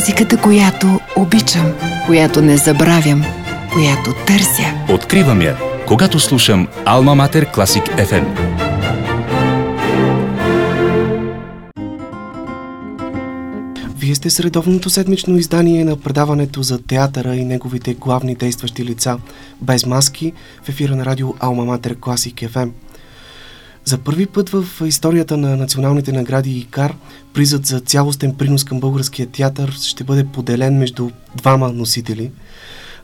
Музиката, която обичам, която не забравям, която търся. Откривам я, когато слушам Алма Матер Класик FM. Вие сте средовното седмично издание на предаването за театъра и неговите главни действащи лица без маски в ефира на радио Алма Матер Класик FM. За първи път в историята на националните награди ИКАР призът за цялостен принос към българския театър ще бъде поделен между двама носители.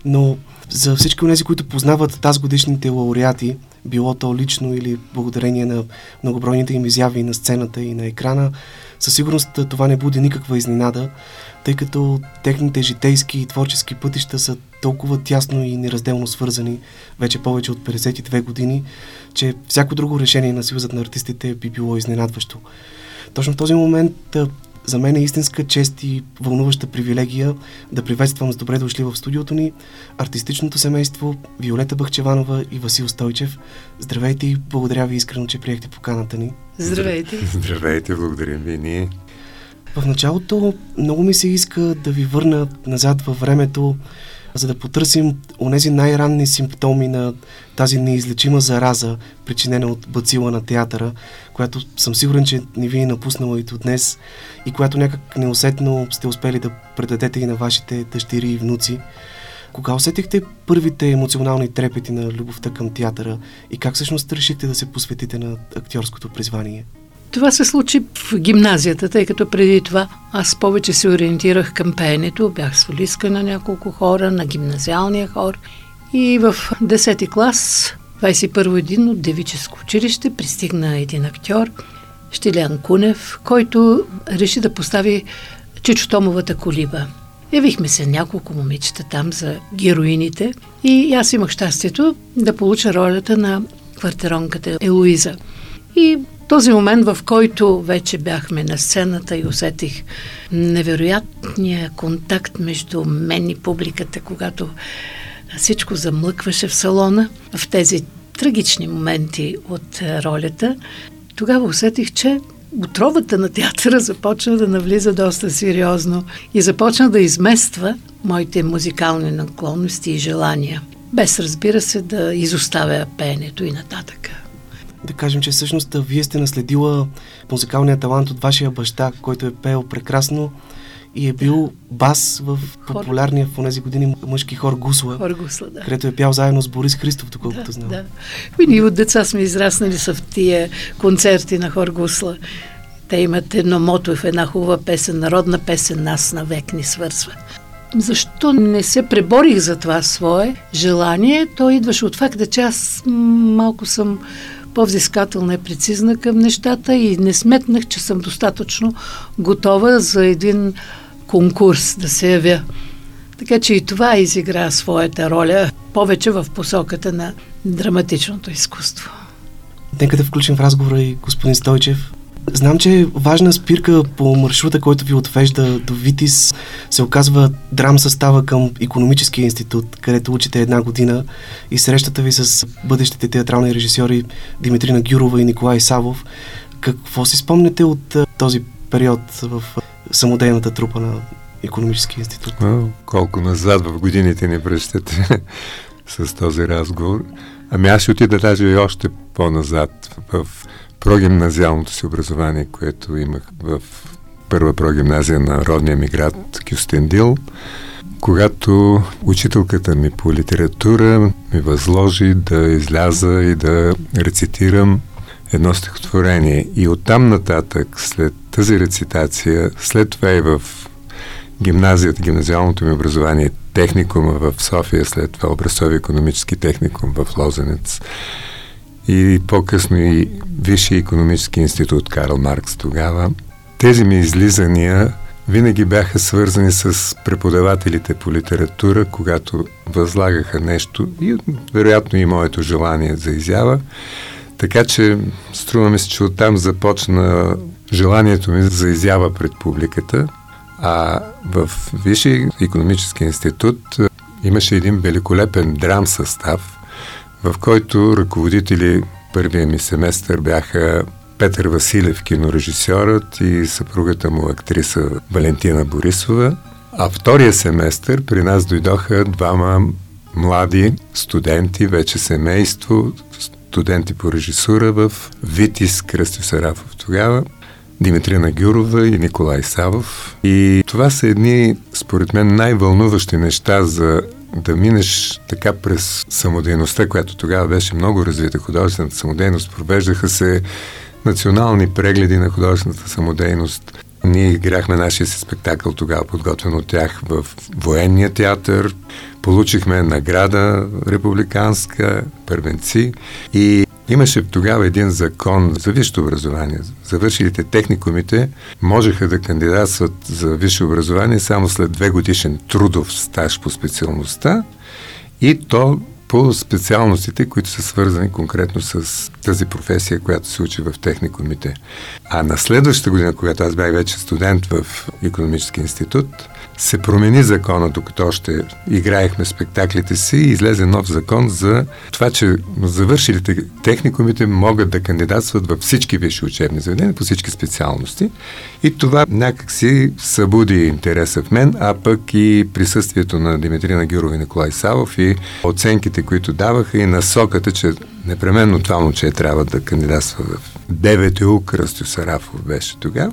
Но за всички от тези, които познават тази годишните лауреати, било то лично или благодарение на многобройните им изяви на сцената и на екрана, със сигурност това не буди никаква изненада, тъй като техните житейски и творчески пътища са толкова тясно и неразделно свързани вече повече от 52 години, че всяко друго решение на Съюзът на артистите би било изненадващо. Точно в този момент за мен е истинска чест и вълнуваща привилегия да приветствам с добре дошли в студиото ни артистичното семейство Виолета Бахчеванова и Васил Стойчев. Здравейте и благодаря ви искрено, че приехте поканата ни. Здравейте. Здравейте, благодарим ви ние. В началото много ми се иска да ви върна назад във времето, за да потърсим онези най-ранни симптоми на тази неизлечима зараза, причинена от бацила на театъра, която съм сигурен, че не ви е напуснала и до днес и която някак неусетно сте успели да предадете и на вашите дъщери и внуци. Кога усетихте първите емоционални трепети на любовта към театъра и как всъщност решихте да се посветите на актьорското призвание? Това се случи в гимназията, тъй като преди това аз повече се ориентирах към пеенето. Бях солистка на няколко хора, на гимназиалния хор. И в 10 клас, 21 един от девическо училище, пристигна един актьор, Штилян Кунев, който реши да постави Чичо Томовата колиба. Явихме се няколко момичета там за героините и аз имах щастието да получа ролята на квартиронката Елоиза. И този момент, в който вече бяхме на сцената и усетих невероятния контакт между мен и публиката, когато всичко замлъкваше в салона, в тези трагични моменти от ролята, тогава усетих, че отровата на театъра започна да навлиза доста сериозно и започна да измества моите музикални наклонности и желания. Без, разбира се, да изоставя пеенето и нататъка да кажем, че всъщност вие сте наследила музикалния талант от вашия баща, който е пеел прекрасно и е бил бас в популярния в тези години мъжки хор Гусла, хор Гусла да. където е пял заедно с Борис Христов, доколкото да, знам. Да. И ние от деца сме израснали са в тия концерти на хор Гусла. Те имат едно мото в една хубава песен, народна песен, нас навек ни свързва. Защо не се преборих за това свое желание? То идваше от факта, че аз малко съм по-взискателна и прецизна към нещата и не сметнах, че съм достатъчно готова за един конкурс да се явя. Така че и това изигра своята роля повече в посоката на драматичното изкуство. Нека да включим в разговора и господин Стойчев. Знам, че важна спирка по маршрута, който ви отвежда до Витис, се оказва драм състава към економическия институт, където учите една година и срещата ви с бъдещите театрални режисьори Димитрина Гюрова и Николай Савов. Какво си спомняте от този период в самодейната трупа на економическия институт? О, колко назад в годините ни връщате с този разговор. Ами аз ще отида даже и още по-назад в прогимназиалното си образование, което имах в първа прогимназия на родния ми град Кюстендил, когато учителката ми по литература ми възложи да изляза и да рецитирам едно стихотворение. И оттам нататък, след тази рецитация, след това и в гимназията, гимназиалното ми образование, техникума в София, след това образцови економически техникум в Лозенец, и по-късно и Висшия економически институт Карл Маркс тогава. Тези ми излизания винаги бяха свързани с преподавателите по литература, когато възлагаха нещо и вероятно и моето желание за изява. Така че струва ми се, че оттам започна желанието ми за изява пред публиката, а в Висшия економически институт имаше един великолепен драм състав – в който ръководители първия ми семестър бяха Петър Василев, кинорежисьорът и съпругата му актриса Валентина Борисова, А втория семестър при нас дойдоха двама млади студенти, вече семейство, студенти по режисура в Витис Кръстю Сарафов тогава, Димитрина Гюрова и Николай Савов. И това са едни, според мен, най-вълнуващи неща за да минеш така през самодейността, която тогава беше много развита художествената самодейност. Провеждаха се национални прегледи на художествената самодейност. Ние играхме нашия си спектакъл тогава, подготвен от тях в военния театър. Получихме награда републиканска, първенци и Имаше тогава един закон за висше образование. Завършилите техникумите можеха да кандидатстват за висше образование само след две годишен трудов стаж по специалността и то по специалностите, които са свързани конкретно с тази професия, която се учи в техникумите. А на следващата година, когато аз бях вече студент в економически институт, се промени закона, докато още играехме спектаклите си и излезе нов закон за това, че завършилите техникумите могат да кандидатстват във всички висши учебни заведения по всички специалности. И това някак си събуди интереса в мен, а пък и присъствието на Димитрина Гюрова и Николай Савов и оценките, които даваха и насоката, че непременно това момче трябва да кандидатства в ДВТУ Кръстю Сарафов беше тогава.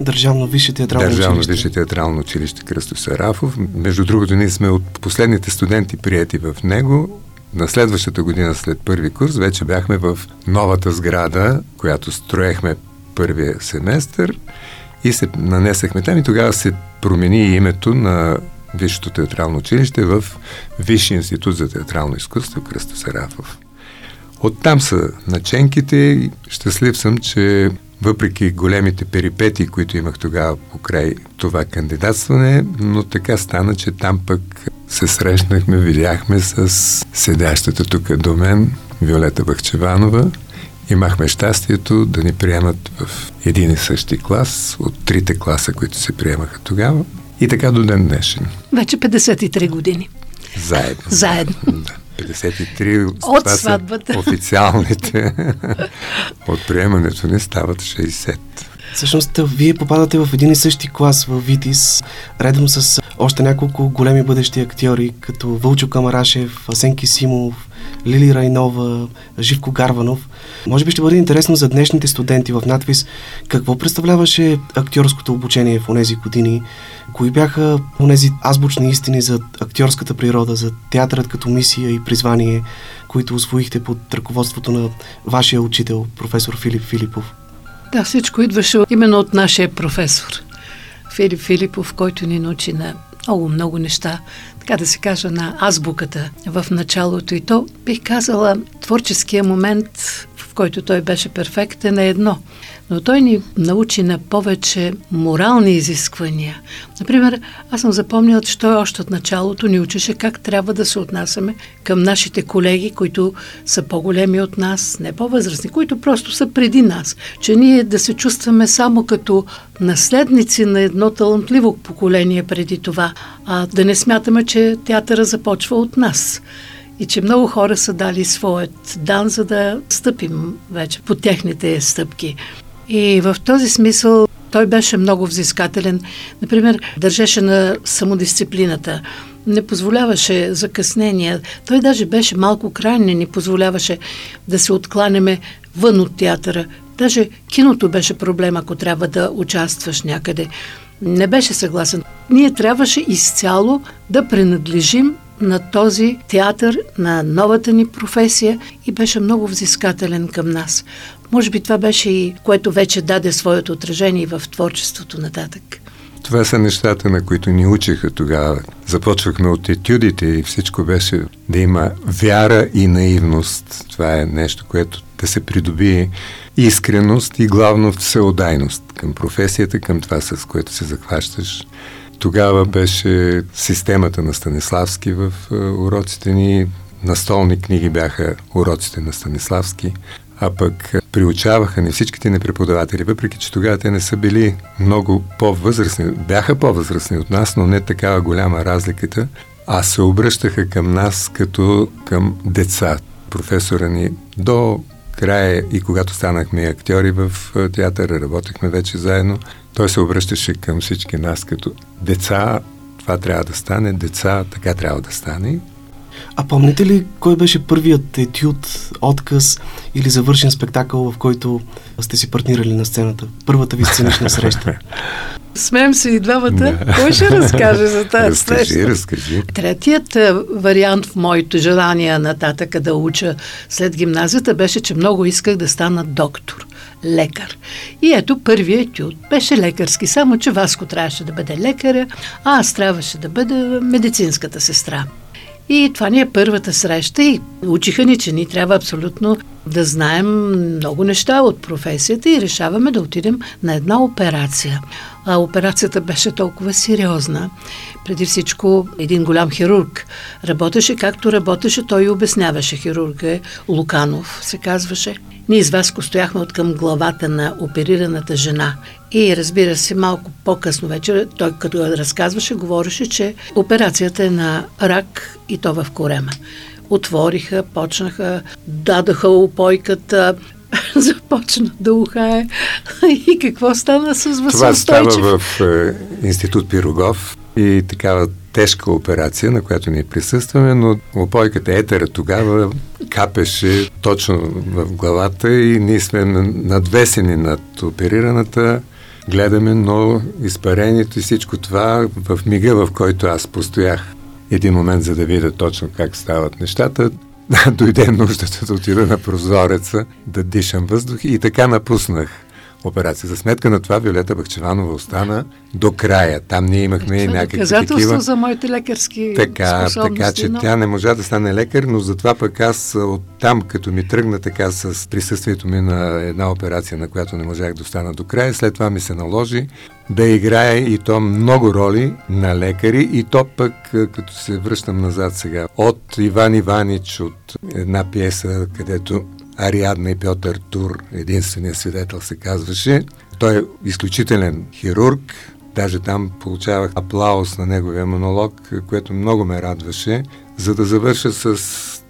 Държавно висше театрално Държавно училище. висше театрално училище Кръсто Сарафов. Между другото, ние сме от последните студенти прияти в него. На следващата година, след първи курс, вече бяхме в новата сграда, която строехме първия семестър и се нанесахме там и тогава се промени името на Висшето театрално училище в Висши институт за театрално изкуство Кръсто Сарафов. Оттам са наченките и щастлив съм, че въпреки големите перипети, които имах тогава по край това кандидатстване, но така стана, че там пък се срещнахме, видяхме с седящата тук до мен Виолета Бахчеванова. Имахме щастието да ни приемат в един и същи клас от трите класа, които се приемаха тогава. И така до ден днешен. Вече 53 години. Заедно. Заедно. Да. 53 От това са сватбата. Официалните. От приемането ни стават 60. Всъщност, вие попадате в един и същи клас в Витис, редом с още няколко големи бъдещи актьори, като Вълчо Камарашев, Асенки Симов, Лили Райнова, Живко Гарванов. Може би ще бъде интересно за днешните студенти в надвис какво представляваше актьорското обучение в онези години, кои бяха онези азбучни истини за актьорската природа, за театърът като мисия и призвание, които освоихте под ръководството на вашия учител, професор Филип Филипов. Да, всичко идваше именно от нашия професор. Филип Филипов, който ни научи на много, много неща, така да се каже, на азбуката в началото. И то, бих казала, творческия момент, който той беше перфектен е едно. Но той ни научи на повече морални изисквания. Например, аз съм запомнила, че той още от началото ни учеше как трябва да се отнасяме към нашите колеги, които са по-големи от нас, не по-възрастни, които просто са преди нас. Че ние да се чувстваме само като наследници на едно талантливо поколение преди това, а да не смятаме, че театъра започва от нас и че много хора са дали своят дан, за да стъпим вече по техните стъпки. И в този смисъл той беше много взискателен. Например, държеше на самодисциплината, не позволяваше закъснения. Той даже беше малко крайен, не позволяваше да се откланяме вън от театъра. Даже киното беше проблем, ако трябва да участваш някъде. Не беше съгласен. Ние трябваше изцяло да принадлежим на този театър, на новата ни професия и беше много взискателен към нас. Може би това беше и което вече даде своето отражение в творчеството нататък. Това са нещата, на които ни учиха тогава. Започвахме от етюдите и всичко беше да има вяра и наивност. Това е нещо, което да се придобие искреност и главно всеодайност към професията, към това, с което се захващаш. Тогава беше системата на Станиславски в уроците ни. Настолни книги бяха уроците на Станиславски а пък приучаваха ни всичките ни преподаватели, въпреки че тогава те не са били много по-възрастни. Бяха по-възрастни от нас, но не такава голяма разликата, а се обръщаха към нас като към деца. Професора ни до края и когато станахме актьори в театъра, работехме вече заедно, той се обръщаше към всички нас като деца, това трябва да стане, деца, така трябва да стане. А помните ли кой беше първият етюд, отказ или завършен спектакъл, в който сте си партнирали на сцената? Първата ви сценична среща? Смеем се и двамата. Да. Кой ще разкаже за тази разкажи, среща? Разкажи, Третият е, вариант в моето желание нататъка да уча след гимназията беше, че много исках да стана доктор, лекар. И ето първият етюд беше лекарски, само че Васко трябваше да бъде лекаря, а аз трябваше да бъда медицинската сестра. И това ни е първата среща и учиха ни, че ни трябва абсолютно да знаем много неща от професията и решаваме да отидем на една операция. А операцията беше толкова сериозна. Преди всичко един голям хирург работеше както работеше, той и обясняваше. Хирурга е Луканов, се казваше. Ние с Васко стояхме от към главата на оперираната жена. И разбира се, малко по-късно вечер, той като разказваше, говореше, че операцията е на рак и то в корема. Отвориха, почнаха, дадаха опойката, започна да ухае. И какво стана с Васил Това става в е, Институт Пирогов и такава тежка операция, на която ние присъстваме, но опойката етера тогава капеше точно в главата и ние сме надвесени над оперираната, гледаме, но изпарението и всичко това в мига, в който аз постоях един момент, за да видя точно как стават нещата, дойде нуждата да отида на прозореца, да дишам въздух и така напуснах операция. За сметка на това Виолета Бахчеванова остана до края. Там ние имахме и някакви Доказателство такива... за моите лекарски Така, така, че но... тя не можа да стане лекар, но затова пък аз оттам, като ми тръгна така с присъствието ми на една операция, на която не можах да остана до края, след това ми се наложи да играя и то много роли на лекари и то пък, като се връщам назад сега, от Иван Иванич, от една пиеса, където Ариадна и Пьотър Тур, единственият свидетел се казваше. Той е изключителен хирург, даже там получавах аплаус на неговия монолог, което много ме радваше, за да завърша с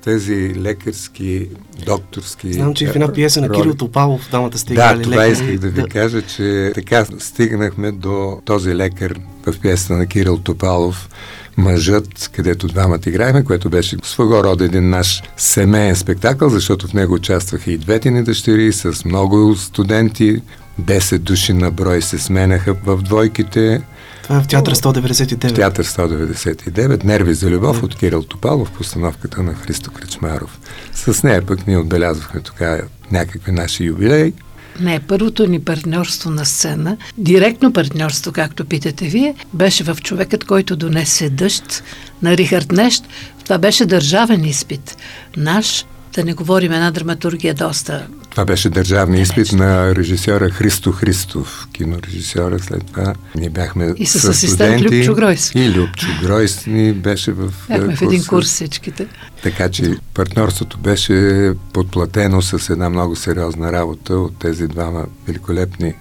тези лекарски, докторски Знам, че в една пиеса на. Кирил Топалов дамата сте Да, това лекари. исках да ви кажа, че така стигнахме до този лекар в пиесата на Кирил Топалов, мъжът, където двамата играеме, което беше своего рода един наш семейен спектакъл, защото в него участваха и двете ни дъщери с много студенти, 10 души на брой се сменяха в двойките. Това е в театър 199. В театър 199, Нерви за любов от Кирил Топалов, постановката на Христо Кречмаров. С нея пък ние отбелязвахме така някакви наши юбилеи. Не, първото ни партньорство на сцена, директно партньорство, както питате вие, беше в човекът, който донесе дъжд на Рихард Нещ. Това беше държавен изпит. Наш, да не говорим една драматургия доста Това беше държавния изпит на режисьора Христо Христов, кинорежисьора. След това ние бяхме И с асистент. Любчо Гройс. И Любчо Гройс ни беше в Бяхме е, в един курса. курс всичките. Така че партньорството беше подплатено с една много сериозна работа от тези двама великолепни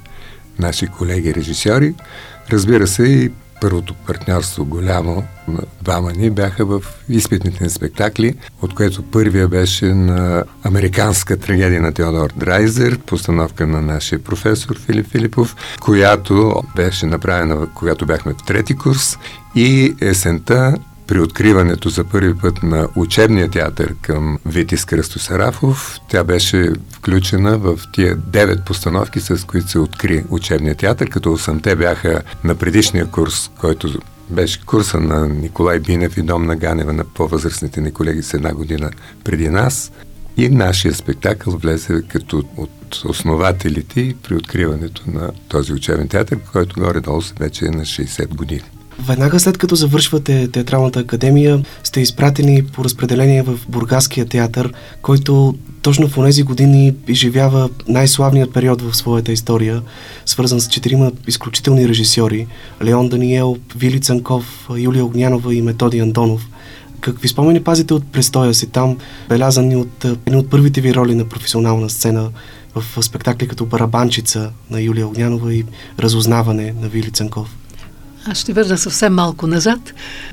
наши колеги режисьори. Разбира се, и първото партньорство голямо на двама ни бяха в изпитните ни спектакли, от което първия беше на американска трагедия на Теодор Драйзер, постановка на нашия професор Филип Филипов, която беше направена, когато бяхме в трети курс и есента при откриването за първи път на учебния театър към Витис Кръсто Сарафов, тя беше включена в тия девет постановки, с които се откри учебния театър, като 8-те бяха на предишния курс, който беше курса на Николай Бинев и Домна Ганева на по-възрастните ни колеги с една година преди нас. И нашия спектакъл влезе като от основателите при откриването на този учебен театър, който горе-долу вече е на 60 години. Веднага след като завършвате театралната академия, сте изпратени по разпределение в Бургаския театър, който точно в тези години изживява най-славният период в своята история, свързан с четирима изключителни режисьори – Леон Даниел, Вили Цанков, Юлия Огнянова и Методи Андонов. Какви спомени пазите от престоя си там, белязани от едни от първите ви роли на професионална сцена в спектакли като Барабанчица на Юлия Огнянова и Разузнаване на Вили Цанков? Аз ще върна съвсем малко назад.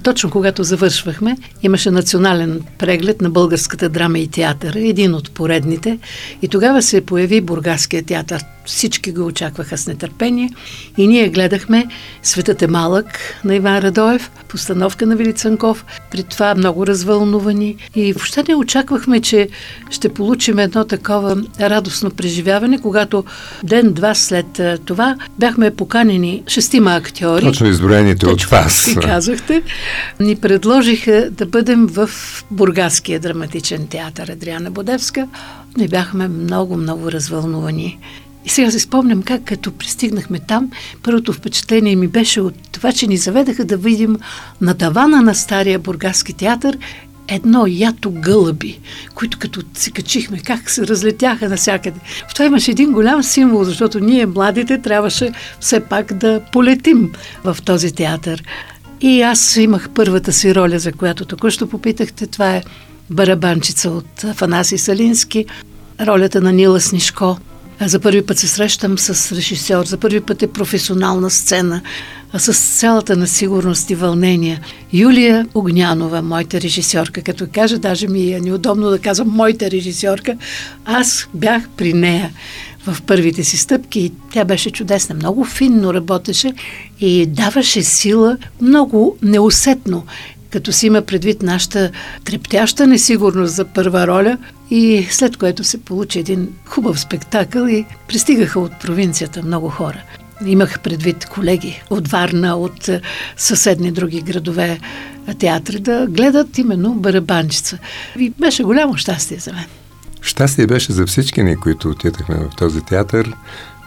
Точно когато завършвахме, имаше национален преглед на българската драма и театър, един от поредните. И тогава се появи Бургаския театър. Всички го очакваха с нетърпение и ние гледахме Светът е малък на Иван Радоев, постановка на Вили Цанков, при това много развълнувани и въобще не очаквахме, че ще получим едно такова радостно преживяване, когато ден-два след това бяхме поканени шестима актьори. Точно изброените от вас. Казахте. Ни предложиха да бъдем в Бургаския драматичен театър Адриана Бодевска. Не бяхме много, много развълнувани. И сега се спомням как като пристигнахме там, първото впечатление ми беше от това, че ни заведаха да видим на тавана на Стария Бургаски театър едно ято гълъби, които като се качихме, как се разлетяха навсякъде. В това имаше един голям символ, защото ние, младите, трябваше все пак да полетим в този театър. И аз имах първата си роля, за която току-що попитахте. Това е барабанчица от Афанаси Салински, ролята на Нила Снишко. За първи път се срещам с режисьор, за първи път е професионална сцена, с цялата на сигурност и вълнение. Юлия Огнянова, моята режисьорка, като кажа, даже ми е неудобно да казвам моята режисьорка, аз бях при нея в първите си стъпки и тя беше чудесна, много финно работеше и даваше сила много неусетно като си има предвид нашата трептяща несигурност за първа роля и след което се получи един хубав спектакъл и пристигаха от провинцията много хора. Имах предвид колеги от Варна, от е, съседни други градове е, театри да гледат именно барабанчица. И беше голямо щастие за мен. Щастие беше за всички ни, които отидахме в този театър.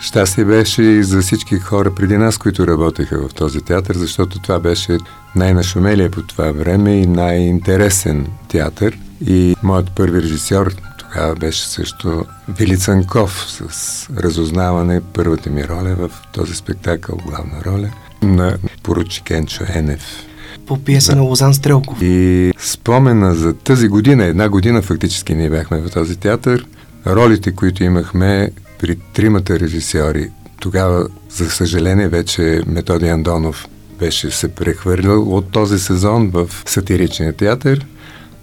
Щастие беше и за всички хора преди нас, които работеха в този театър, защото това беше най-нашумелия по това време и най-интересен театър. И моят първи режисьор тогава беше също Вили Цанков с разузнаване първата ми роля в този спектакъл, главна роля на поручик Енчо Енев. По пиеса да. на Лозан Стрелков. И спомена за тази година, една година фактически ние бяхме в този театър, ролите, които имахме при тримата режисьори, тогава, за съжаление, вече Методи Андонов беше се прехвърлил от този сезон в сатиричния театър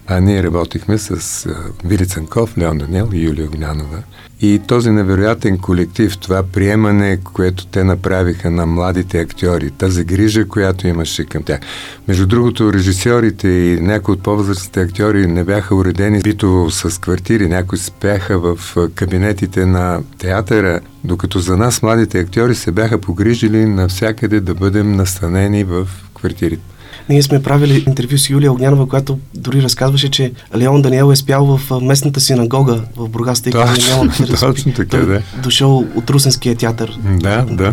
а ние работихме с Вили Цанков, Леон Данел и Юлия Огнянова. И този невероятен колектив, това приемане, което те направиха на младите актьори, тази грижа, която имаше към тях. Между другото, режисьорите и някои от по-възрастните актьори не бяха уредени битово с квартири, някои спяха в кабинетите на театъра, докато за нас младите актьори се бяха погрижили навсякъде да бъдем настанени в квартирите. Ние сме правили интервю с Юлия Огнянова, която дори разказваше, че Леон Даниел е спял в местната синагога в Бургас, тъй като няма точно така, да. Дошъл от Русенския театър. Да, да,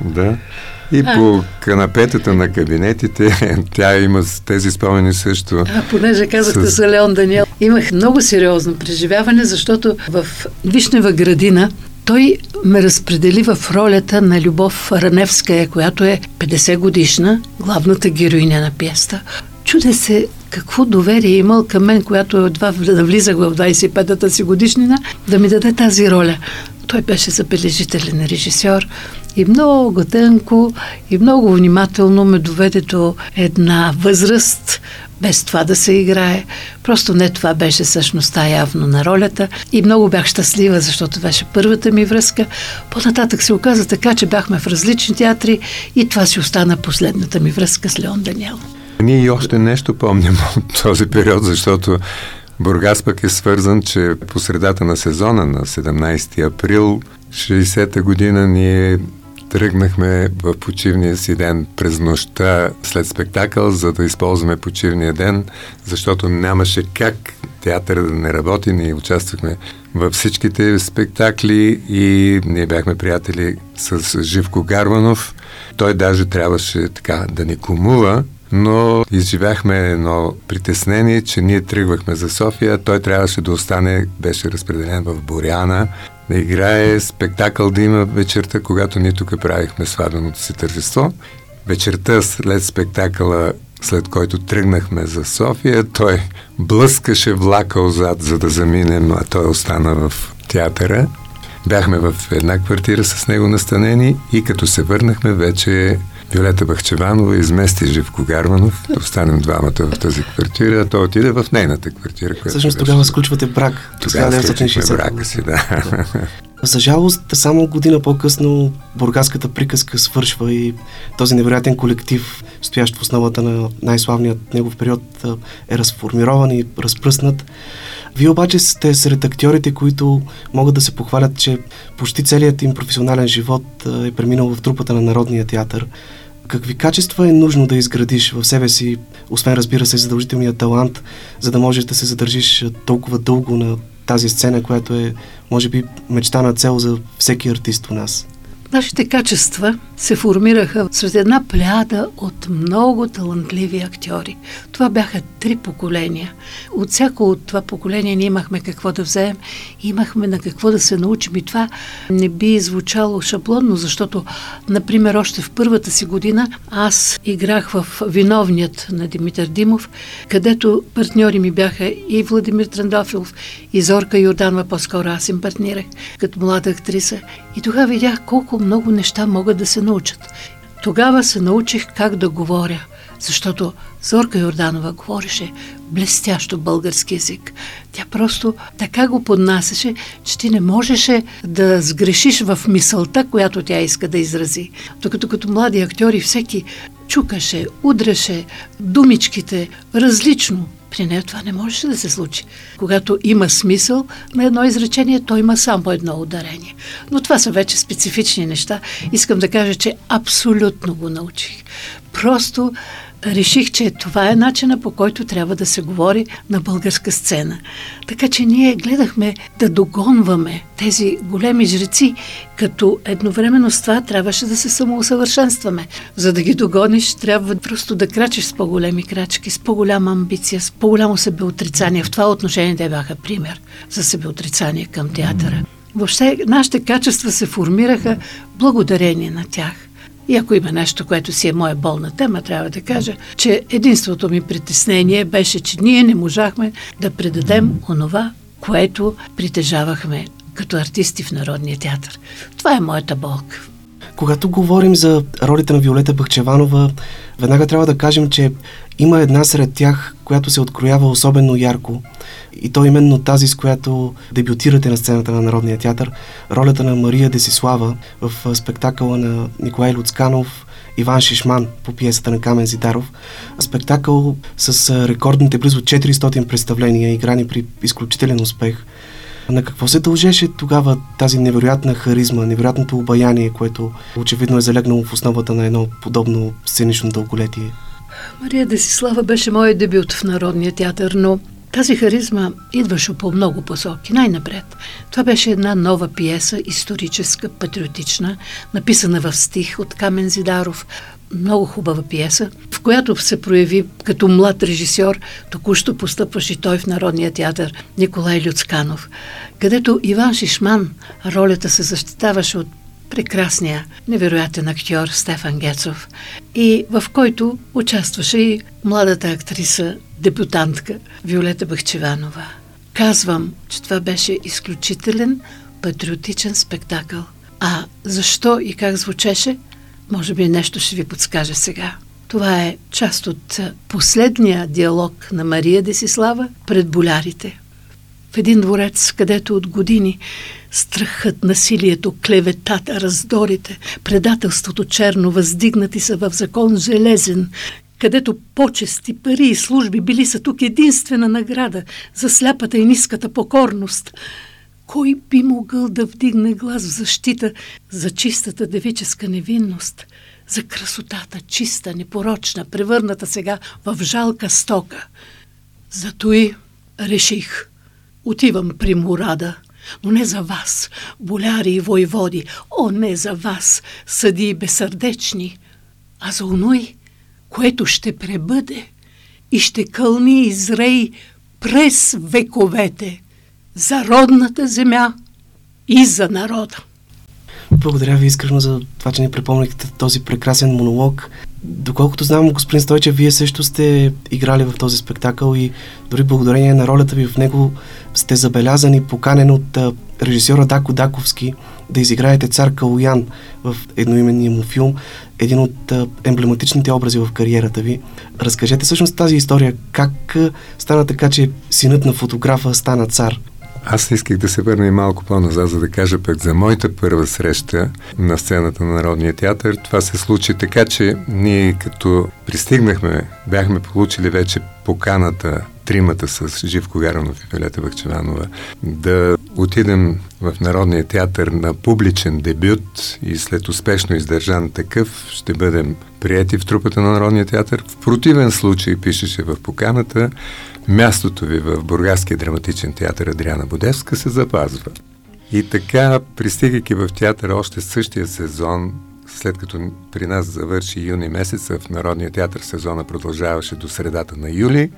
да. И по канапетата на кабинетите тя има тези спомени също. А, понеже казахте с... за Леон Даниел, имах много сериозно преживяване, защото в Вишнева градина той ме разпредели в ролята на Любов Раневская, която е 50 годишна, главната героиня на пиеста. Чуде се какво доверие е имал към мен, която едва влизах в 25-та си годишнина, да ми даде тази роля. Той беше забележителен режисьор и много тънко и много внимателно ме доведе до една възраст, без това да се играе. Просто не това беше същността явно на ролята и много бях щастлива, защото беше първата ми връзка. По-нататък се оказа така, че бяхме в различни театри и това си остана последната ми връзка с Леон Даниел. Ние и още нещо помним от този период, защото Бургас пък е свързан, че по средата на сезона на 17 април 60-та година ние Тръгнахме в почивния си ден през нощта след спектакъл, за да използваме почивния ден, защото нямаше как театъра да не работи. Ние участвахме във всичките спектакли и ние бяхме приятели с Живко Гарванов. Той даже трябваше така да ни кумува, но изживяхме едно притеснение, че ние тръгвахме за София, той трябваше да остане, беше разпределен в Боряна, да играе спектакъл да има вечерта, когато ние тук правихме сватбеното си тържество. Вечерта след спектакъла, след който тръгнахме за София, той блъскаше влака отзад, за да заминем, а той остана в театъра. Бяхме в една квартира с него настанени и като се върнахме, вече Виолета Бахчеванова измести Живко Гарманов, да останем двамата в тази квартира, той отиде в нейната квартира. Всъщност тогава сключвате брак. Тогава сключваме брака си, да. За жалост, само година по-късно бургаската приказка свършва и този невероятен колектив, стоящ в основата на най-славният негов период, е разформирован и разпръснат. Вие обаче сте сред актьорите, които могат да се похвалят, че почти целият им професионален живот е преминал в трупата на Народния театър. Какви качества е нужно да изградиш в себе си, освен разбира се задължителния талант, за да можеш да се задържиш толкова дълго на тази сцена, която е, може би, мечта на цел за всеки артист у нас? Нашите качества се формираха сред една пляда от много талантливи актьори. Това бяха три поколения. От всяко от това поколение ние имахме какво да вземем, имахме на какво да се научим и това не би звучало шаблонно, защото, например, още в първата си година аз играх в Виновният на Димитър Димов, където партньори ми бяха и Владимир Трандофилов, и Зорка Йорданова, по-скоро аз им партнирах като млада актриса. И тогава видях колко много неща могат да се научат. Тогава се научих как да говоря, защото Зорка Йорданова говореше блестящо български язик. Тя просто така го поднасяше, че ти не можеше да сгрешиш в мисълта, която тя иска да изрази. Докато като млади актьори всеки чукаше, удреше думичките различно. При нея това не можеше да се случи. Когато има смисъл на едно изречение, то има само едно ударение. Но това са вече специфични неща. Искам да кажа, че абсолютно го научих. Просто реших, че това е начина по който трябва да се говори на българска сцена. Така че ние гледахме да догонваме тези големи жреци, като едновременно с това трябваше да се самоусъвършенстваме. За да ги догониш, трябва просто да крачиш с по-големи крачки, с по-голяма амбиция, с по-голямо себеотрицание. В това отношение те бяха пример за себеотрицание към театъра. Въобще, нашите качества се формираха благодарение на тях. И ако има нещо, което си е моя болна тема, трябва да кажа, че единството ми притеснение беше, че ние не можахме да предадем онова, което притежавахме като артисти в Народния театър. Това е моята болка. Когато говорим за ролите на Виолета Бахчеванова, веднага трябва да кажем, че има една сред тях, която се откроява особено ярко. И то именно тази, с която дебютирате на сцената на Народния театър, ролята на Мария Десислава в спектакъла на Николай Люцканов, Иван Шишман по пиесата на Камен Зидаров. Спектакъл с рекордните близо 400 представления, играни при изключителен успех. На какво се дължеше тогава тази невероятна харизма, невероятното обаяние, което очевидно е залегнало в основата на едно подобно сценично дълголетие? Мария Десислава беше моят дебют в Народния театър, но тази харизма идваше по много посоки. Най-напред. Това беше една нова пиеса, историческа, патриотична, написана в стих от Камен Зидаров. Много хубава пиеса, в която се прояви като млад режисьор, току-що постъпваше той в Народния театър Николай Люцканов, където Иван Шишман ролята се защитаваше от прекрасния, невероятен актьор Стефан Гецов и в който участваше и младата актриса, дебютантка Виолета Бахчеванова. Казвам, че това беше изключителен патриотичен спектакъл. А защо и как звучеше, може би нещо ще ви подскаже сега. Това е част от последния диалог на Мария Десислава пред болярите. В един дворец, където от години Страхът, насилието, клеветата, раздорите, предателството черно въздигнати са в закон железен, където почести, пари и служби били са тук единствена награда за сляпата и ниската покорност. Кой би могъл да вдигне глас в защита за чистата девическа невинност, за красотата, чиста, непорочна, превърната сега в жалка стока? Зато и реших. Отивам при Мурада – но не за вас, боляри и войводи, о, не за вас, съди безсърдечни, а за оной, което ще пребъде и ще кълни изрей през вековете за родната земя и за народа. Благодаря ви искрено за това, че ни припомнихте този прекрасен монолог. Доколкото знам, господин Стойчев, вие също сте играли в този спектакъл и дори благодарение на ролята ви в него сте забелязани, поканен от режисьора Дако Даковски да изиграете цар Калуян в едноименния му филм, един от емблематичните образи в кариерата ви. Разкажете всъщност тази история. Как стана така, че синът на фотографа стана цар? Аз исках да се върна и малко по-назад, за да кажа пък за моята първа среща на сцената на Народния театър. Това се случи така, че ние като пристигнахме, бяхме получили вече поканата тримата с Живко Гаранов и Вилета Бахчеванова да отидем в Народния театър на публичен дебют и след успешно издържан такъв ще бъдем прияти в трупата на Народния театър. В противен случай, пишеше в поканата, мястото ви в Бургаския драматичен театър Адриана Бодевска се запазва. И така, пристигайки в театъра още същия сезон, след като при нас завърши юни месец, в Народния театър сезона продължаваше до средата на юли,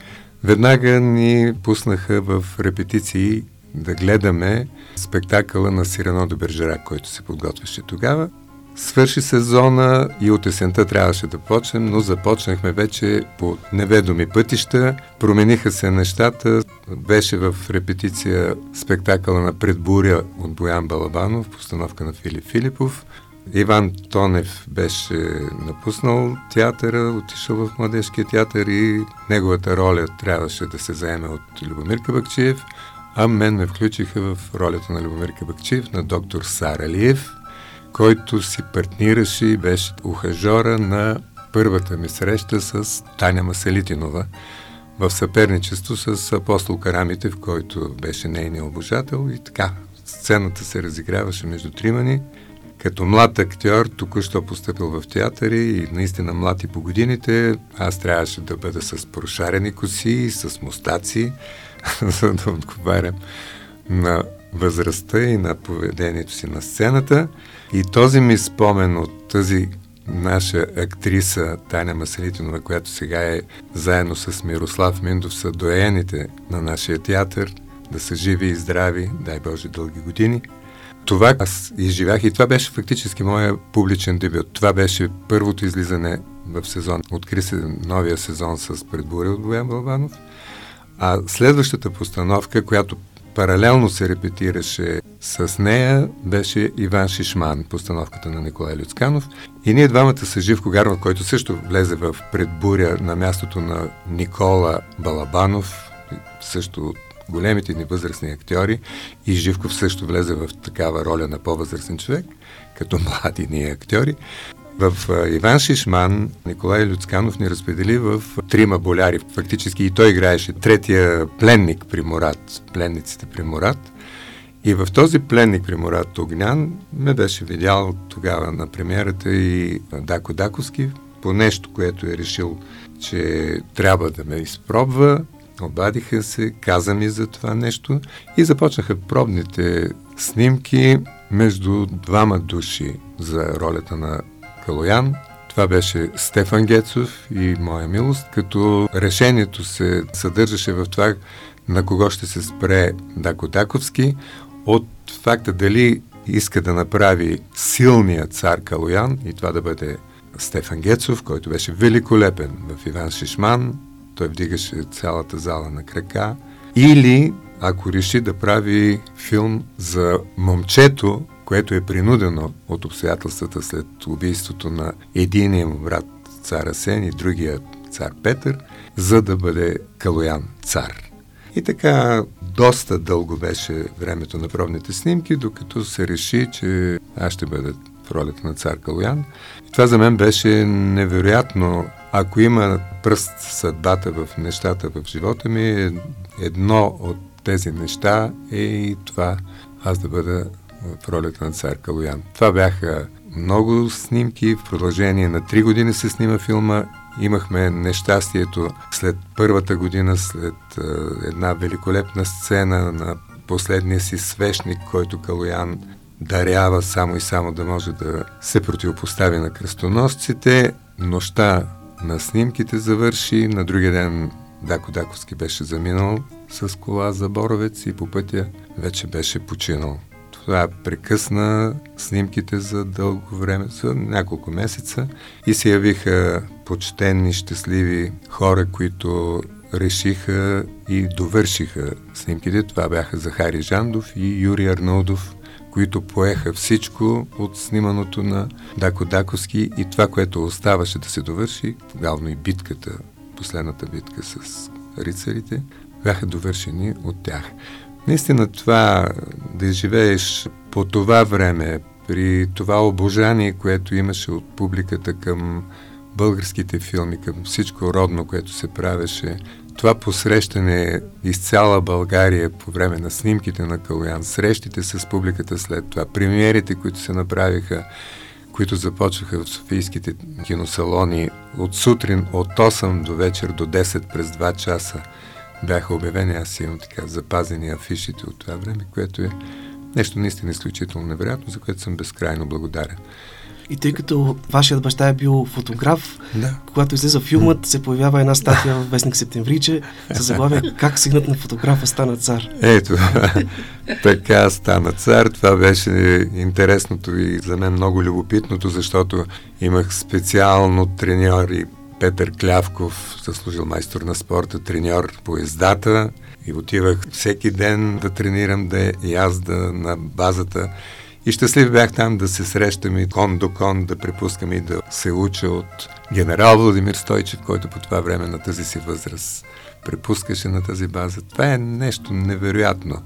веднага ни пуснаха в репетиции да гледаме спектакъла на Сирено до Бержерак, който се подготвяше тогава. Свърши сезона и от есента трябваше да почнем, но започнахме вече по неведоми пътища. Промениха се нещата. Беше в репетиция спектакъла на Предбуря от Боян Балабанов, постановка на Филип Филипов. Иван Тонев беше напуснал театъра, отишъл в Младежкия театър и неговата роля трябваше да се заеме от Любомир Кабакчиев, а мен ме включиха в ролята на Любомир Кабакчиев на доктор Саралиев – който си партнираше и беше ухажора на първата ми среща с Таня Маселитинова в съперничество с апостол Карамите, в който беше нейният обожател и така. Сцената се разиграваше между тримани. Като млад актьор, току-що поступил в театъри и наистина млад и по годините, аз трябваше да бъда с прошарени коси, с мустаци, за да отговарям на възрастта и на поведението си на сцената. И този ми спомен от тази наша актриса Таня Маселитинова, която сега е заедно с Мирослав Миндов са доените на нашия театър, да са живи и здрави, дай Боже дълги години. Това аз изживях и това беше фактически моя публичен дебют. Това беше първото излизане в сезон. Откри се новия сезон с предборя от Боян Балбанов. А следващата постановка, която паралелно се репетираше с нея, беше Иван Шишман, постановката на Николай Люцканов. И ние двамата с Живко Гарнов, който също влезе в предбуря на мястото на Никола Балабанов, също големите ни възрастни актьори, и Живков също влезе в такава роля на по-възрастен човек, като млади ни актьори. В Иван Шишман Николай Люцканов ни разпредели в трима боляри. Фактически и той играеше третия пленник при Мурат, пленниците при Мурат. И в този пленник при Мурат Огнян ме беше видял тогава на премиерата и Дако Даковски по нещо, което е решил, че трябва да ме изпробва. Обадиха се, каза ми за това нещо и започнаха пробните снимки между двама души за ролята на Калоян. Това беше Стефан Гецов и Моя милост, като решението се съдържаше в това на кого ще се спре Дако Даковски, от факта дали иска да направи силния цар Калоян и това да бъде Стефан Гецов, който беше великолепен в Иван Шишман, той вдигаше цялата зала на крака, или ако реши да прави филм за момчето, което е принудено от обстоятелствата след убийството на единия му брат цар Асен и другия цар Петър, за да бъде Калоян цар. И така доста дълго беше времето на пробните снимки, докато се реши, че аз ще бъда в ролята на цар Калоян. И това за мен беше невероятно. Ако има пръст съдбата в нещата в живота ми, едно от тези неща е и това аз да бъда в ролята на цар Калоян. Това бяха много снимки. В продължение на три години се снима филма. Имахме нещастието след първата година, след е, една великолепна сцена на последния си свещник, който Калоян дарява само и само да може да се противопостави на кръстоносците. Нощта на снимките завърши. На другия ден Дако Даковски беше заминал с кола за Боровец и по пътя вече беше починал. Това прекъсна снимките за дълго време, за няколко месеца и се явиха почтенни, щастливи хора, които решиха и довършиха снимките. Това бяха Захари Жандов и Юрий Арнолдов, които поеха всичко от сниманото на Дако Даковски и това, което оставаше да се довърши, главно и битката, последната битка с рицарите, бяха довършени от тях. Наистина това да изживееш по това време, при това обожание, което имаше от публиката към българските филми, към всичко родно, което се правеше, това посрещане из цяла България по време на снимките на Калуян, срещите с публиката след това, премиерите, които се направиха, които започнаха в софийските киносалони от сутрин от 8 до вечер до 10 през 2 часа бяха обявени. Аз имам така запазени афишите от това време, което е нещо наистина изключително невероятно, за което съм безкрайно благодарен. И тъй като вашият баща е бил фотограф, да. когато излиза филмът, се появява една статия в Вестник Септемвриче с заглавие Как синът на фотографа стана цар. Ето, така стана цар. Това беше интересното и за мен много любопитното, защото имах специално треньори Петър Клявков, заслужил майстор на спорта, треньор по ездата и отивах всеки ден да тренирам да язда на базата и щастлив бях там да се срещам и кон до кон, да препускам и да се уча от генерал Владимир Стойчев, който по това време на тази си възраст препускаше на тази база. Това е нещо невероятно.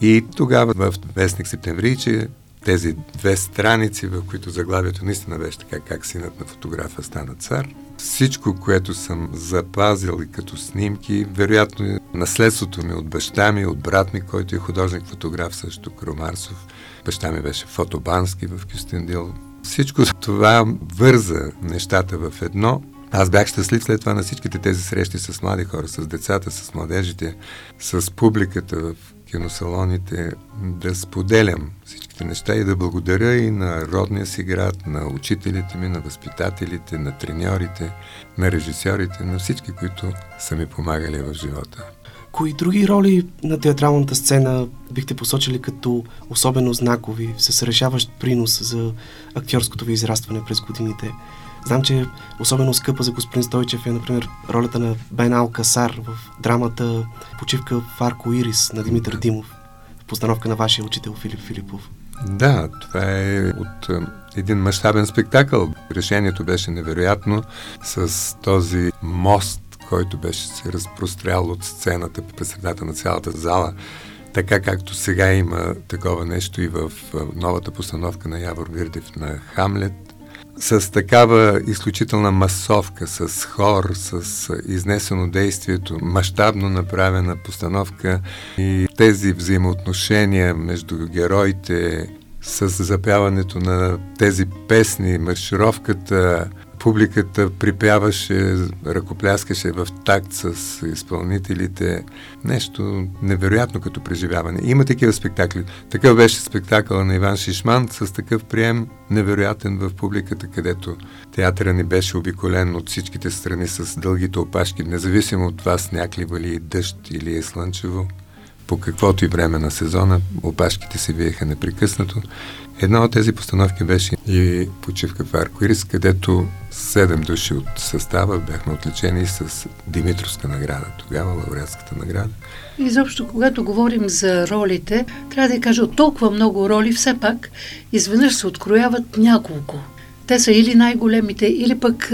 И тогава в Вестник Септемвриче тези две страници, в които заглавието наистина беше така, как синът на фотографа стана цар. Всичко, което съм запазил и като снимки, вероятно е наследството ми от баща ми, от брат ми, който е художник-фотограф също, Кромарсов, Баща ми беше фотобански в Кюстендил. Всичко това върза нещата в едно. Аз бях щастлив след това на всичките тези срещи с млади хора, с децата, с младежите, с публиката в киносалоните, да споделям всичките неща и да благодаря и на родния си град, на учителите ми, на възпитателите, на треньорите, на режисьорите, на всички, които са ми помагали в живота. Кои други роли на театралната сцена бихте посочили като особено знакови, с решаващ принос за актьорското ви израстване през годините? Знам, че особено скъпа за господин Стойчев е, например, ролята на Бен Алкасар в драмата Почивка в Арко Ирис на Димитър Димов, в постановка на вашия учител Филип Филипов. Да, това е от е, един мащабен спектакъл. Решението беше невероятно с този мост който беше се разпрострял от сцената по средата на цялата зала, така както сега има такова нещо и в новата постановка на Явор Вирдев на Хамлет, с такава изключителна масовка, с хор, с изнесено действието, мащабно направена постановка и тези взаимоотношения между героите с запяването на тези песни, маршировката, публиката припяваше, ръкопляскаше в такт с изпълнителите. Нещо невероятно като преживяване. Има такива спектакли. Такъв беше спектакъл на Иван Шишман с такъв прием невероятен в публиката, където театъра ни беше обиколен от всичките страни с дългите опашки, независимо от това сняг ли вали дъжд или е слънчево. По каквото и време на сезона опашките се виеха непрекъснато. Една от тези постановки беше и почивка в Аркоирис, където седем души от състава бяхме отличени с Димитровска награда, тогава лауреатската награда. Изобщо, когато говорим за ролите, трябва да кажа от толкова много роли, все пак изведнъж се открояват няколко. Те са или най-големите, или пък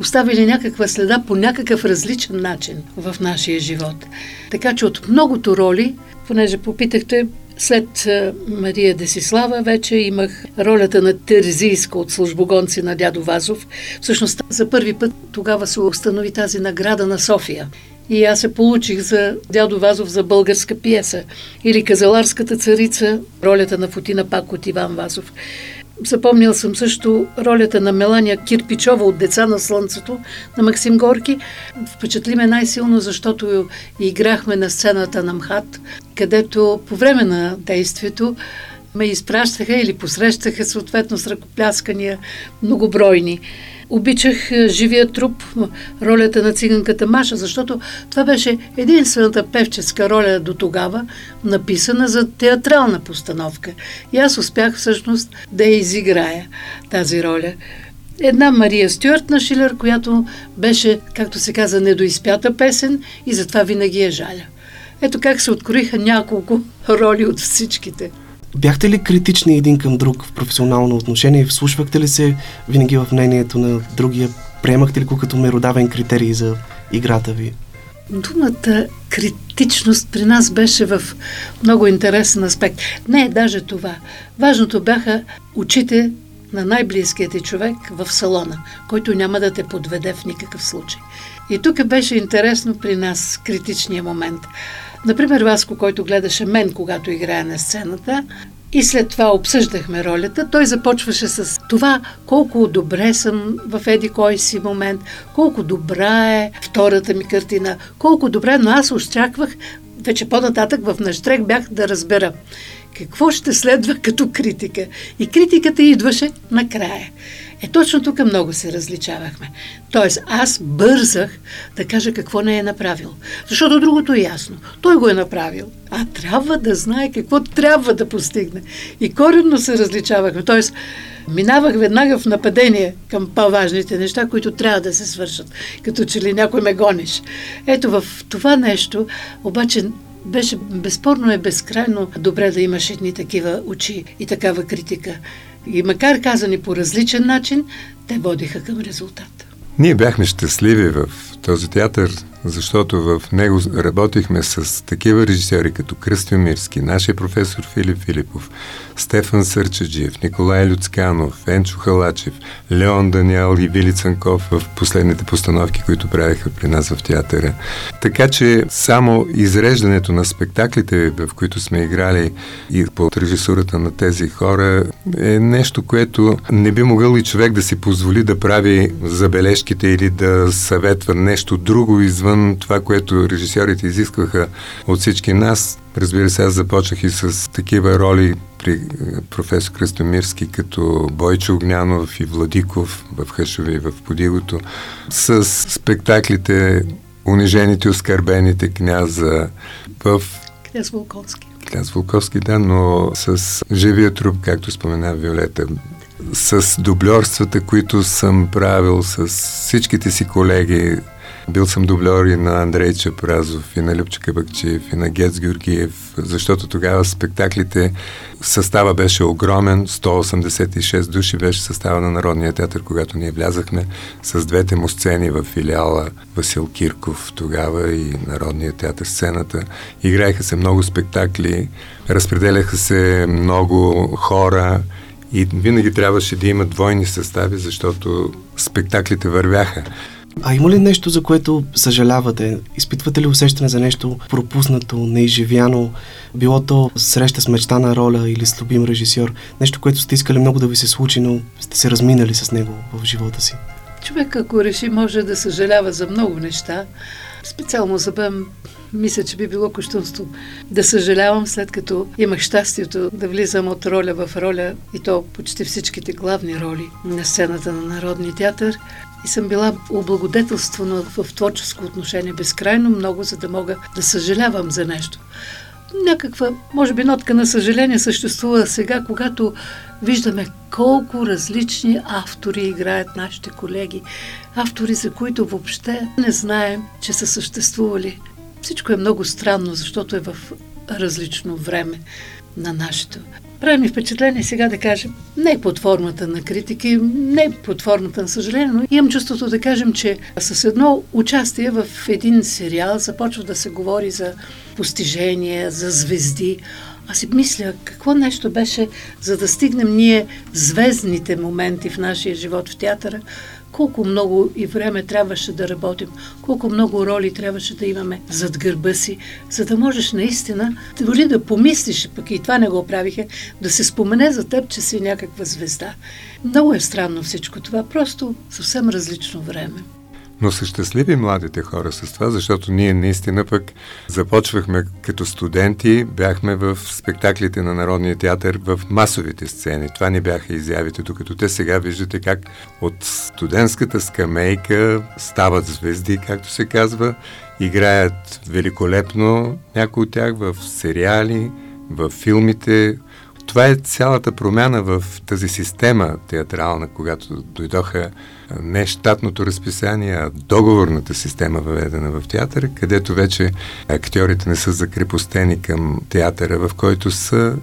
оставили някаква следа по някакъв различен начин в нашия живот. Така че от многото роли, понеже попитахте, след Мария Десислава вече имах ролята на Терзийска от службогонци на дядо Вазов. Всъщност за първи път тогава се установи тази награда на София. И аз се получих за дядо Вазов за българска пиеса. Или Казаларската царица, ролята на Футина пак от Иван Вазов. Запомнил съм също ролята на Мелания Кирпичова от Деца на Слънцето на Максим Горки. Впечатли ме най-силно, защото играхме на сцената на МХАТ, където по време на действието ме изпращаха или посрещаха съответно с ръкопляскания многобройни. Обичах е, живия труп, ролята на циганката Маша, защото това беше единствената певческа роля до тогава, написана за театрална постановка. И аз успях всъщност да я изиграя тази роля. Една Мария Стюарт на Шилер, която беше, както се каза, недоизпята песен и затова винаги я жаля. Ето как се откроиха няколко роли от всичките. Бяхте ли критични един към друг в професионално отношение? Вслушвахте ли се винаги в мнението на другия? Приемахте ли го като меродавен критерий за играта ви? Думата критичност при нас беше в много интересен аспект. Не, даже това. Важното бяха очите на най-близкият ти човек в салона, който няма да те подведе в никакъв случай. И тук беше интересно при нас критичния момент. Например, Васко, който гледаше мен, когато играя на сцената, и след това обсъждахме ролята. Той започваше с това колко добре съм в еди кой си момент, колко добра е втората ми картина, колко добре, но аз очаквах вече по-нататък в наштрек бях да разбера какво ще следва като критика. И критиката идваше накрая. Е, точно тук много се различавахме. Тоест, аз бързах да кажа какво не е направил. Защото другото е ясно. Той го е направил. А трябва да знае какво трябва да постигне. И коренно се различавахме. Тоест, минавах веднага в нападение към по-важните неща, които трябва да се свършат. Като че ли някой ме гониш. Ето в това нещо, обаче беше безспорно е безкрайно добре да имаш едни такива очи и такава критика. И макар казани по различен начин, те водиха към резултат. Ние бяхме щастливи в този театър, защото в него работихме с такива режисьори като Кръстю Мирски, нашия професор Филип Филипов, Стефан Сърчаджиев, Николай Люцканов, Енчо Халачев, Леон Даниел и Вили Цанков в последните постановки, които правиха при нас в театъра. Така че само изреждането на спектаклите, в които сме играли и под режисурата на тези хора е нещо, което не би могъл и човек да си позволи да прави забележките или да съветва нещо друго извън това, което режисьорите изискваха от всички нас. Разбира се, аз започнах и с такива роли при е, професор Кръстомирски, като Бойчо Огнянов и Владиков в Хъшове и в Подигото, с спектаклите Унижените, оскърбените княза в... Княз Волковски. Княз Волковски, да, но с живия труп, както спомена Виолета, с дублерствата, които съм правил с всичките си колеги, бил съм дублер и на Андрей Чапразов, и на Любча Кабакчиев, и на Гец Георгиев, защото тогава спектаклите, състава беше огромен, 186 души беше състава на Народния театър, когато ние влязахме с двете му сцени в филиала Васил Кирков тогава и Народния театър сцената. Играеха се много спектакли, разпределяха се много хора, и винаги трябваше да има двойни състави, защото спектаклите вървяха. А има ли нещо, за което съжалявате? Изпитвате ли усещане за нещо пропуснато, неизживяно? Било то среща с мечтана роля или с любим режисьор? Нещо, което сте искали много да ви се случи, но сте се разминали с него в живота си? Човек, ако реши, може да съжалява за много неща. Специално за мен, мисля, че би било кощунство да съжалявам, след като имах щастието да влизам от роля в роля и то почти всичките главни роли на сцената на Народния театър и съм била облагодетелствана в творческо отношение безкрайно много, за да мога да съжалявам за нещо. Някаква, може би, нотка на съжаление съществува сега, когато виждаме колко различни автори играят нашите колеги. Автори, за които въобще не знаем, че са съществували. Всичко е много странно, защото е в различно време на нашето. Прави ми впечатление сега да кажем, не под формата на критики, не под формата на съжаление, но имам чувството да кажем, че с едно участие в един сериал започва да се говори за постижения, за звезди. Аз си мисля, какво нещо беше, за да стигнем ние звездните моменти в нашия живот в театъра, колко много и време трябваше да работим, колко много роли трябваше да имаме зад гърба си, за да можеш наистина, дори да помислиш, пък и това не го правиха, да се спомене за теб, че си някаква звезда. Много е странно всичко това, просто съвсем различно време. Но са щастливи младите хора с това, защото ние наистина пък започвахме като студенти, бяхме в спектаклите на Народния театър в масовите сцени. Това ни бяха изявите, докато те сега виждате как от студентската скамейка стават звезди, както се казва, играят великолепно някои от тях в сериали, в филмите, това е цялата промяна в тази система театрална, когато дойдоха не щатното разписание, а договорната система въведена в театъра, където вече актьорите не са закрепостени към театъра, в който са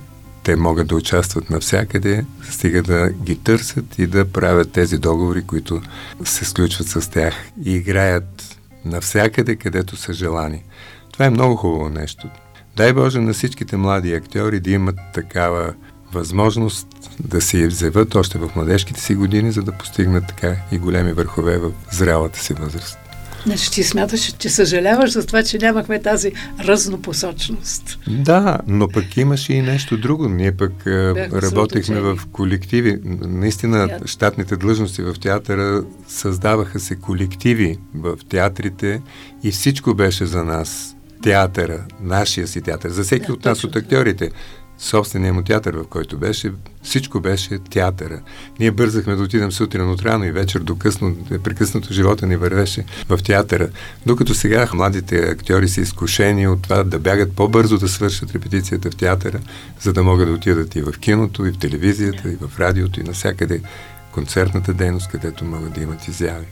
те могат да участват навсякъде, стига да ги търсят и да правят тези договори, които се сключват с тях и играят навсякъде, където са желани. Това е много хубаво нещо. Дай Боже на всичките млади актьори да имат такава възможност да се взеват още в младежките си години, за да постигнат така и големи върхове в зрялата си възраст. Значи ти смяташ, че съжаляваш за това, че нямахме тази разнопосочност. Да, но пък имаше и нещо друго. Ние пък Бяхме работихме в колективи. Наистина, Театър. щатните длъжности в театъра създаваха се колективи в театрите и всичко беше за нас. Театъра, нашия си театър, за всеки да, от нас, от актьорите собствения му театър, в който беше, всичко беше театъра. Ние бързахме да отидем сутрин от рано и вечер до късно, прекъснато живота ни вървеше в театъра. Докато сега младите актьори са изкушени от това да бягат по-бързо да свършат репетицията в театъра, за да могат да отидат и в киното, и в телевизията, и в радиото, и навсякъде концертната дейност, където могат да имат изяви.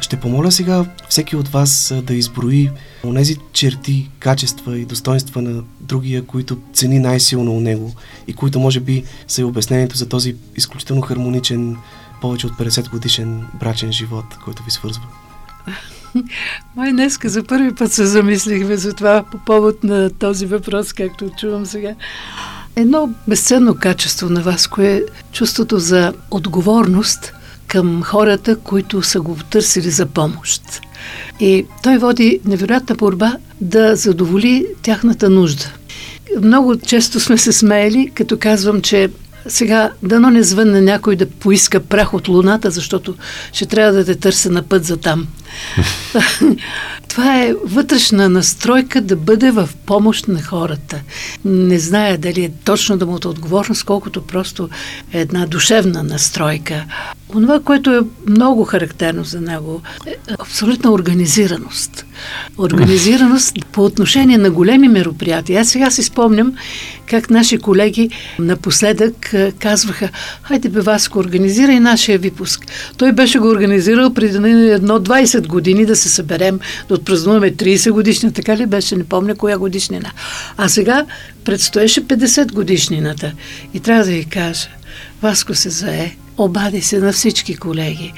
Ще помоля сега всеки от вас да изброи онези черти, качества и достоинства на другия, които цени най-силно у него и които може би са и обяснението за този изключително хармоничен, повече от 50 годишен брачен живот, който ви свързва. Май днеска за първи път се замислихме за това по повод на този въпрос, както чувам сега. Едно безценно качество на вас, кое е чувството за отговорност към хората, които са го търсили за помощ. И той води невероятна борба да задоволи тяхната нужда. Много често сме се смеяли, като казвам, че сега дано не звънне някой да поиска прах от луната, защото ще трябва да те търся на път за там. Това е вътрешна настройка да бъде в помощ на хората. Не зная дали е точно да му е отговорност, колкото просто е една душевна настройка. Онова, което е много характерно за него, е абсолютна организираност. Организираност по отношение на големи мероприятия. Аз сега си спомням как наши колеги напоследък казваха, хайде бе Васко, организирай нашия випуск. Той беше го организирал преди едно 20 години да се съберем, да отпразнуваме 30 годишна, така ли беше, не помня коя годишнина. А сега предстоеше 50 годишнината. И трябва да ви кажа, Васко се зае, обади се на всички колеги.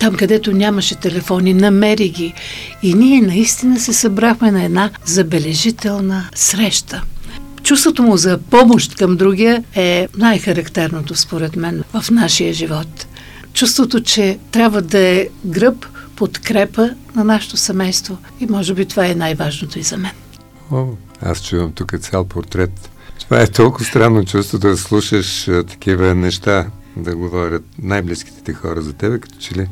Там, където нямаше телефони, намери ги. И ние наистина се събрахме на една забележителна среща. Чувството му за помощ към другия е най-характерното, според мен, в нашия живот. Чувството, че трябва да е гръб, подкрепа на нашето семейство. И може би това е най-важното и за мен. О, аз чувам тук цял портрет. Това е толкова странно чувство да слушаш а, такива неща, да говорят най-близките ти хора за тебе, като че ли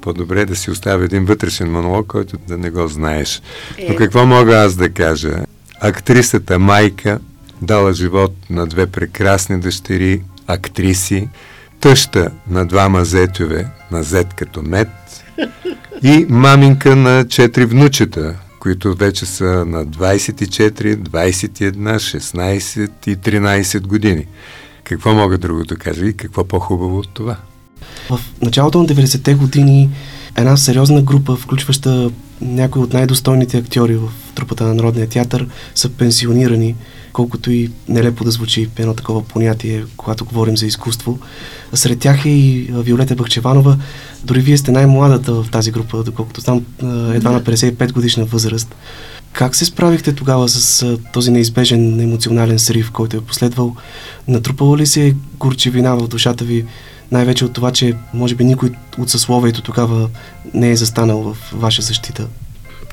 по-добре е да си оставя един вътрешен монолог, който да не го знаеш. Е... Но какво мога аз да кажа? Актрисата майка дала живот на две прекрасни дъщери, актриси, тъща на двама зетове, на зет като мед, и маминка на четири внучета, които вече са на 24, 21, 16 и 13 години. Какво мога друго кажа и какво по-хубаво от това? В началото на 90-те години една сериозна група, включваща някои от най-достойните актьори в трупата на Народния театър, са пенсионирани колкото и нелепо да звучи едно такова понятие, когато говорим за изкуство. Сред тях е и Виолета Бахчеванова. Дори вие сте най-младата в тази група, доколкото знам, едва на 55 годишна възраст. Как се справихте тогава с този неизбежен емоционален срив, който е последвал? Натрупала ли се горчевина в душата ви, най-вече от това, че може би никой от съсловието тогава не е застанал в ваша защита?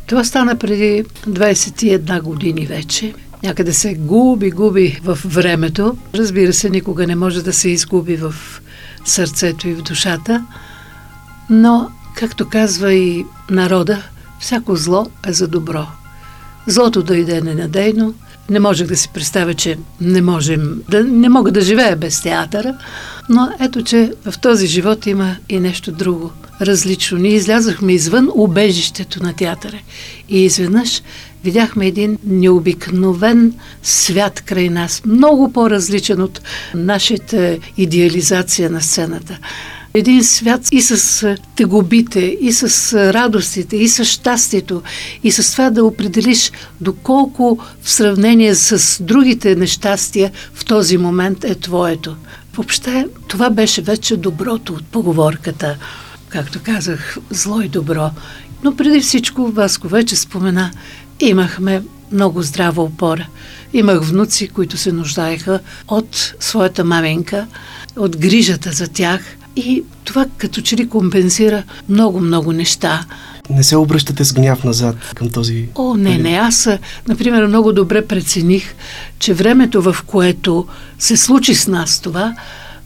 Това стана преди 21 години вече някъде се губи, губи в времето. Разбира се, никога не може да се изгуби в сърцето и в душата. Но, както казва и народа, всяко зло е за добро. Злото дойде ненадейно. Не можех да си представя, че не можем, да, не мога да живея без театъра, но ето, че в този живот има и нещо друго, различно. Ние излязахме извън убежището на театъра и изведнъж видяхме един необикновен свят край нас, много по-различен от нашата идеализация на сцената. един свят и с тегобите, и с радостите, и с щастието, и с това да определиш доколко в сравнение с другите нещастия в този момент е твоето. Въобще, това беше вече доброто от поговорката. Както казах, зло и добро. Но преди всичко, Васко вече спомена, имахме много здрава опора. Имах внуци, които се нуждаеха от своята маменка, от грижата за тях. И това като че ли компенсира много-много неща. Не се обръщате с гняв назад към този... О, не, не. Аз, например, много добре прецених, че времето, в което се случи с нас това,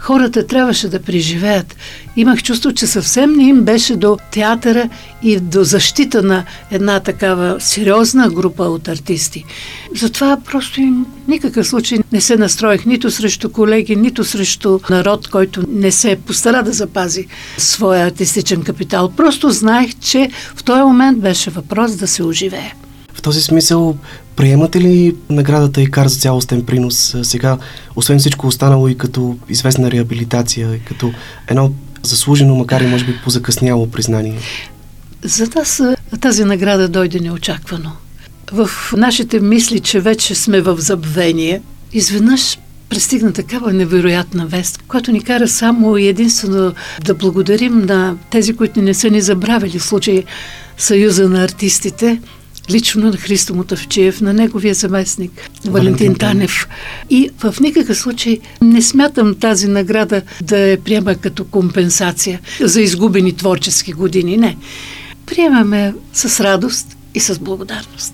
хората трябваше да преживеят. Имах чувство, че съвсем не им беше до театъра и до защита на една такава сериозна група от артисти. Затова просто им никакъв случай не се настроих нито срещу колеги, нито срещу народ, който не се постара да запази своя артистичен капитал. Просто знаех, че в този момент беше въпрос да се оживее. Този смисъл, приемате ли наградата ИКАР за цялостен принос сега, освен всичко останало и като известна реабилитация, и като едно заслужено, макар и може би позакъсняло признание? За нас тази награда дойде неочаквано. В нашите мисли, че вече сме в забвение, изведнъж пристигна такава невероятна вест, която ни кара само и единствено да благодарим на тези, които не са ни забравили в случай Съюза на артистите, лично на Христо Мотавчиев, на неговия заместник Валентин Танев. И в никакъв случай не смятам тази награда да я приема като компенсация за изгубени творчески години. Не. Приемаме с радост и с благодарност.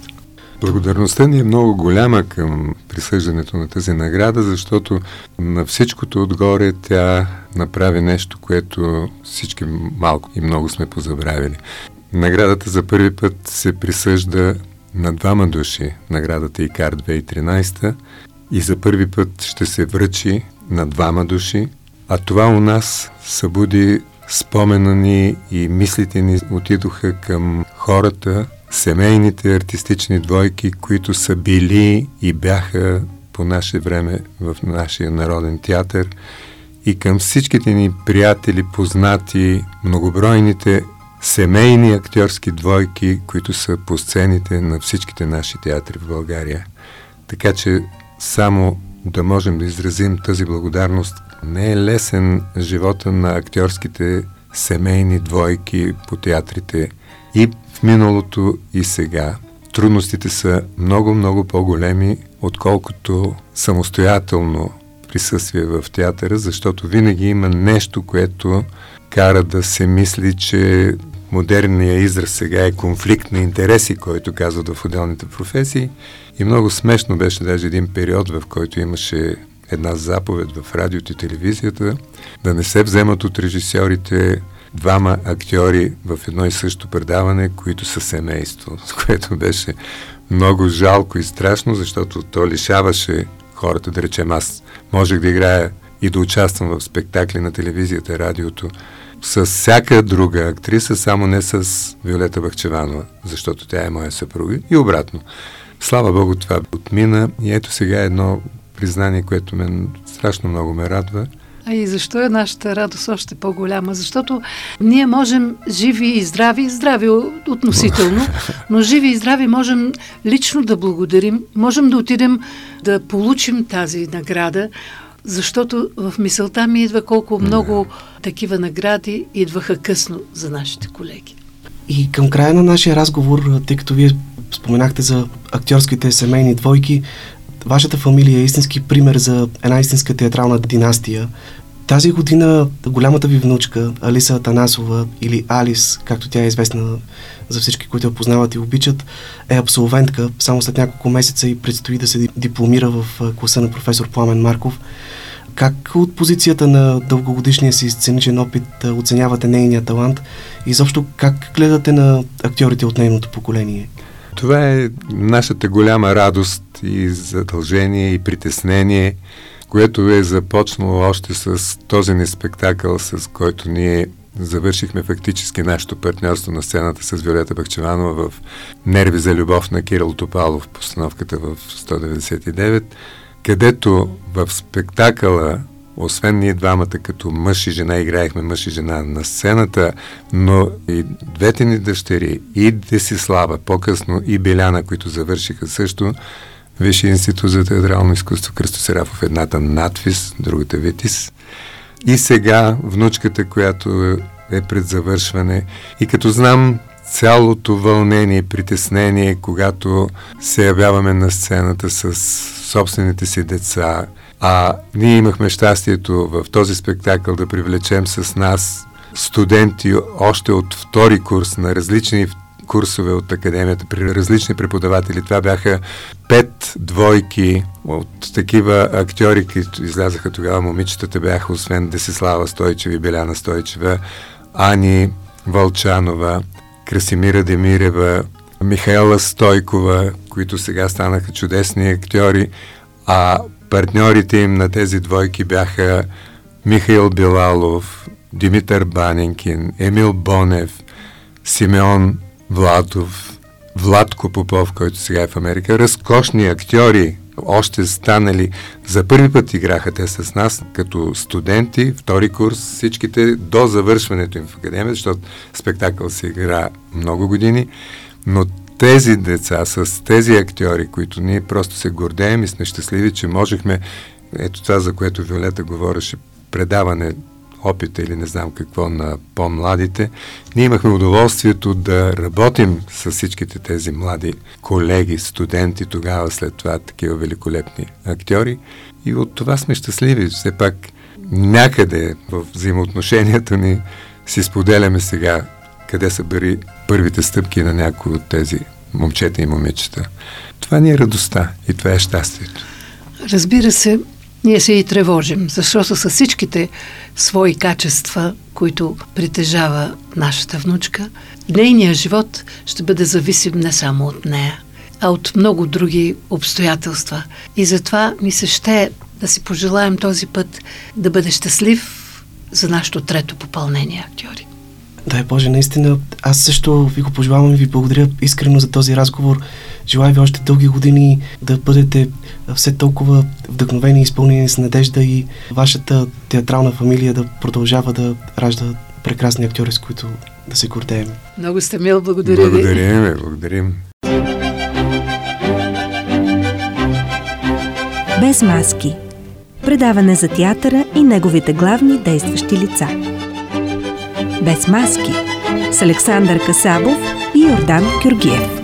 Благодарността ни е много голяма към присъждането на тази награда, защото на всичкото отгоре тя направи нещо, което всички малко и много сме позабравили. Наградата за първи път се присъжда на двама души, наградата ИКАР 2013 и за първи път ще се връчи на двама души, а това у нас събуди спомена ни и мислите ни отидоха към хората, семейните артистични двойки, които са били и бяха по наше време в нашия народен театър. И към всичките ни приятели, познати, многобройните семейни актьорски двойки, които са по сцените на всичките наши театри в България. Така че само да можем да изразим тази благодарност. Не е лесен живота на актьорските семейни двойки по театрите и в миналото и сега. Трудностите са много-много по-големи, отколкото самостоятелно присъствие в театъра, защото винаги има нещо, което кара да се мисли, че модерният израз сега е конфликт на интереси, който казват в отделните професии. И много смешно беше даже един период, в който имаше една заповед в радиото и телевизията да не се вземат от режисьорите двама актьори в едно и също предаване, които са семейство, което беше много жалко и страшно, защото то лишаваше хората, да речем аз можех да играя и да участвам в спектакли на телевизията, радиото, с всяка друга актриса, само не с Виолета Бахчеванова, защото тя е моя съпруга и обратно. Слава Богу, това отмина и ето сега едно признание, което мен страшно много ме радва. А и защо е нашата радост още по-голяма? Защото ние можем живи и здрави, здрави относително, но живи и здрави можем лично да благодарим, можем да отидем да получим тази награда, защото в мисълта ми идва колко много такива награди идваха късно за нашите колеги. И към края на нашия разговор, тъй като вие споменахте за актьорските семейни двойки, вашата фамилия е истински пример за една истинска театрална династия. Тази година голямата ви внучка, Алиса Танасова или Алис, както тя е известна за всички, които я познават и обичат, е абсолвентка. Само след няколко месеца и предстои да се дипломира в класа на професор Пламен Марков. Как от позицията на дългогодишния си сценичен опит оценявате нейния талант и заобщо как гледате на актьорите от нейното поколение? Това е нашата голяма радост и задължение и притеснение, което е започнало още с този ни спектакъл, с който ние завършихме фактически нашето партньорство на сцената с Виолета Бахчеванова в Нерви за любов на Кирил Топалов, постановката в 199, където в спектакъла освен ние двамата като мъж и жена играехме мъж и жена на сцената, но и двете ни дъщери, и Десислава, по-късно и Беляна, които завършиха също Висши институт за театрално изкуство Кръсто Серафов, едната надфис, другата Витис. И сега внучката, която е пред завършване. И като знам цялото вълнение и притеснение, когато се явяваме на сцената с собствените си деца, а ние имахме щастието в този спектакъл да привлечем с нас студенти още от втори курс на различни курсове от академията при различни преподаватели. Това бяха пет двойки от такива актьори, които излязаха тогава. Момичетата бяха, освен Десислава Стойчева и Беляна Стойчева, Ани Вълчанова, Красимира Демирева, Михаела Стойкова, които сега станаха чудесни актьори, а партньорите им на тези двойки бяха Михаил Билалов, Димитър Баненкин, Емил Бонев, Симеон Владов, Владко Попов, който сега е в Америка, разкошни актьори, още станали, за първи път играха те с нас като студенти, втори курс, всичките до завършването им в академия, защото спектакъл се игра много години, но тези деца, с тези актьори, които ние просто се гордеем и сме щастливи, че можехме, ето това, за което Виолета говореше, предаване опита или не знам какво на по-младите, ние имахме удоволствието да работим с всичките тези млади колеги, студенти, тогава след това такива великолепни актьори. И от това сме щастливи. Все пак някъде в взаимоотношенията ни си споделяме сега къде са били първите стъпки на някои от тези момчета и момичета. Това ни е радостта и това е щастието. Разбира се, ние се и тревожим, защото с всичките свои качества, които притежава нашата внучка, нейният живот ще бъде зависим не само от нея, а от много други обстоятелства. И затова ми се ще да си пожелаем този път да бъде щастлив за нашето трето попълнение актьори. Дай Боже, наистина, аз също ви го пожелавам и ви благодаря искрено за този разговор. Желая ви още дълги години да бъдете все толкова вдъхновени и изпълнени с надежда и вашата театрална фамилия да продължава да ражда прекрасни актьори, с които да се гордеем. Много сте мил, благодаря ви. Благодарим, благодарим. Без маски. Предаване за театъра и неговите главни действащи лица. Без маски. С Александър Касабов и Йордан Кюргиев.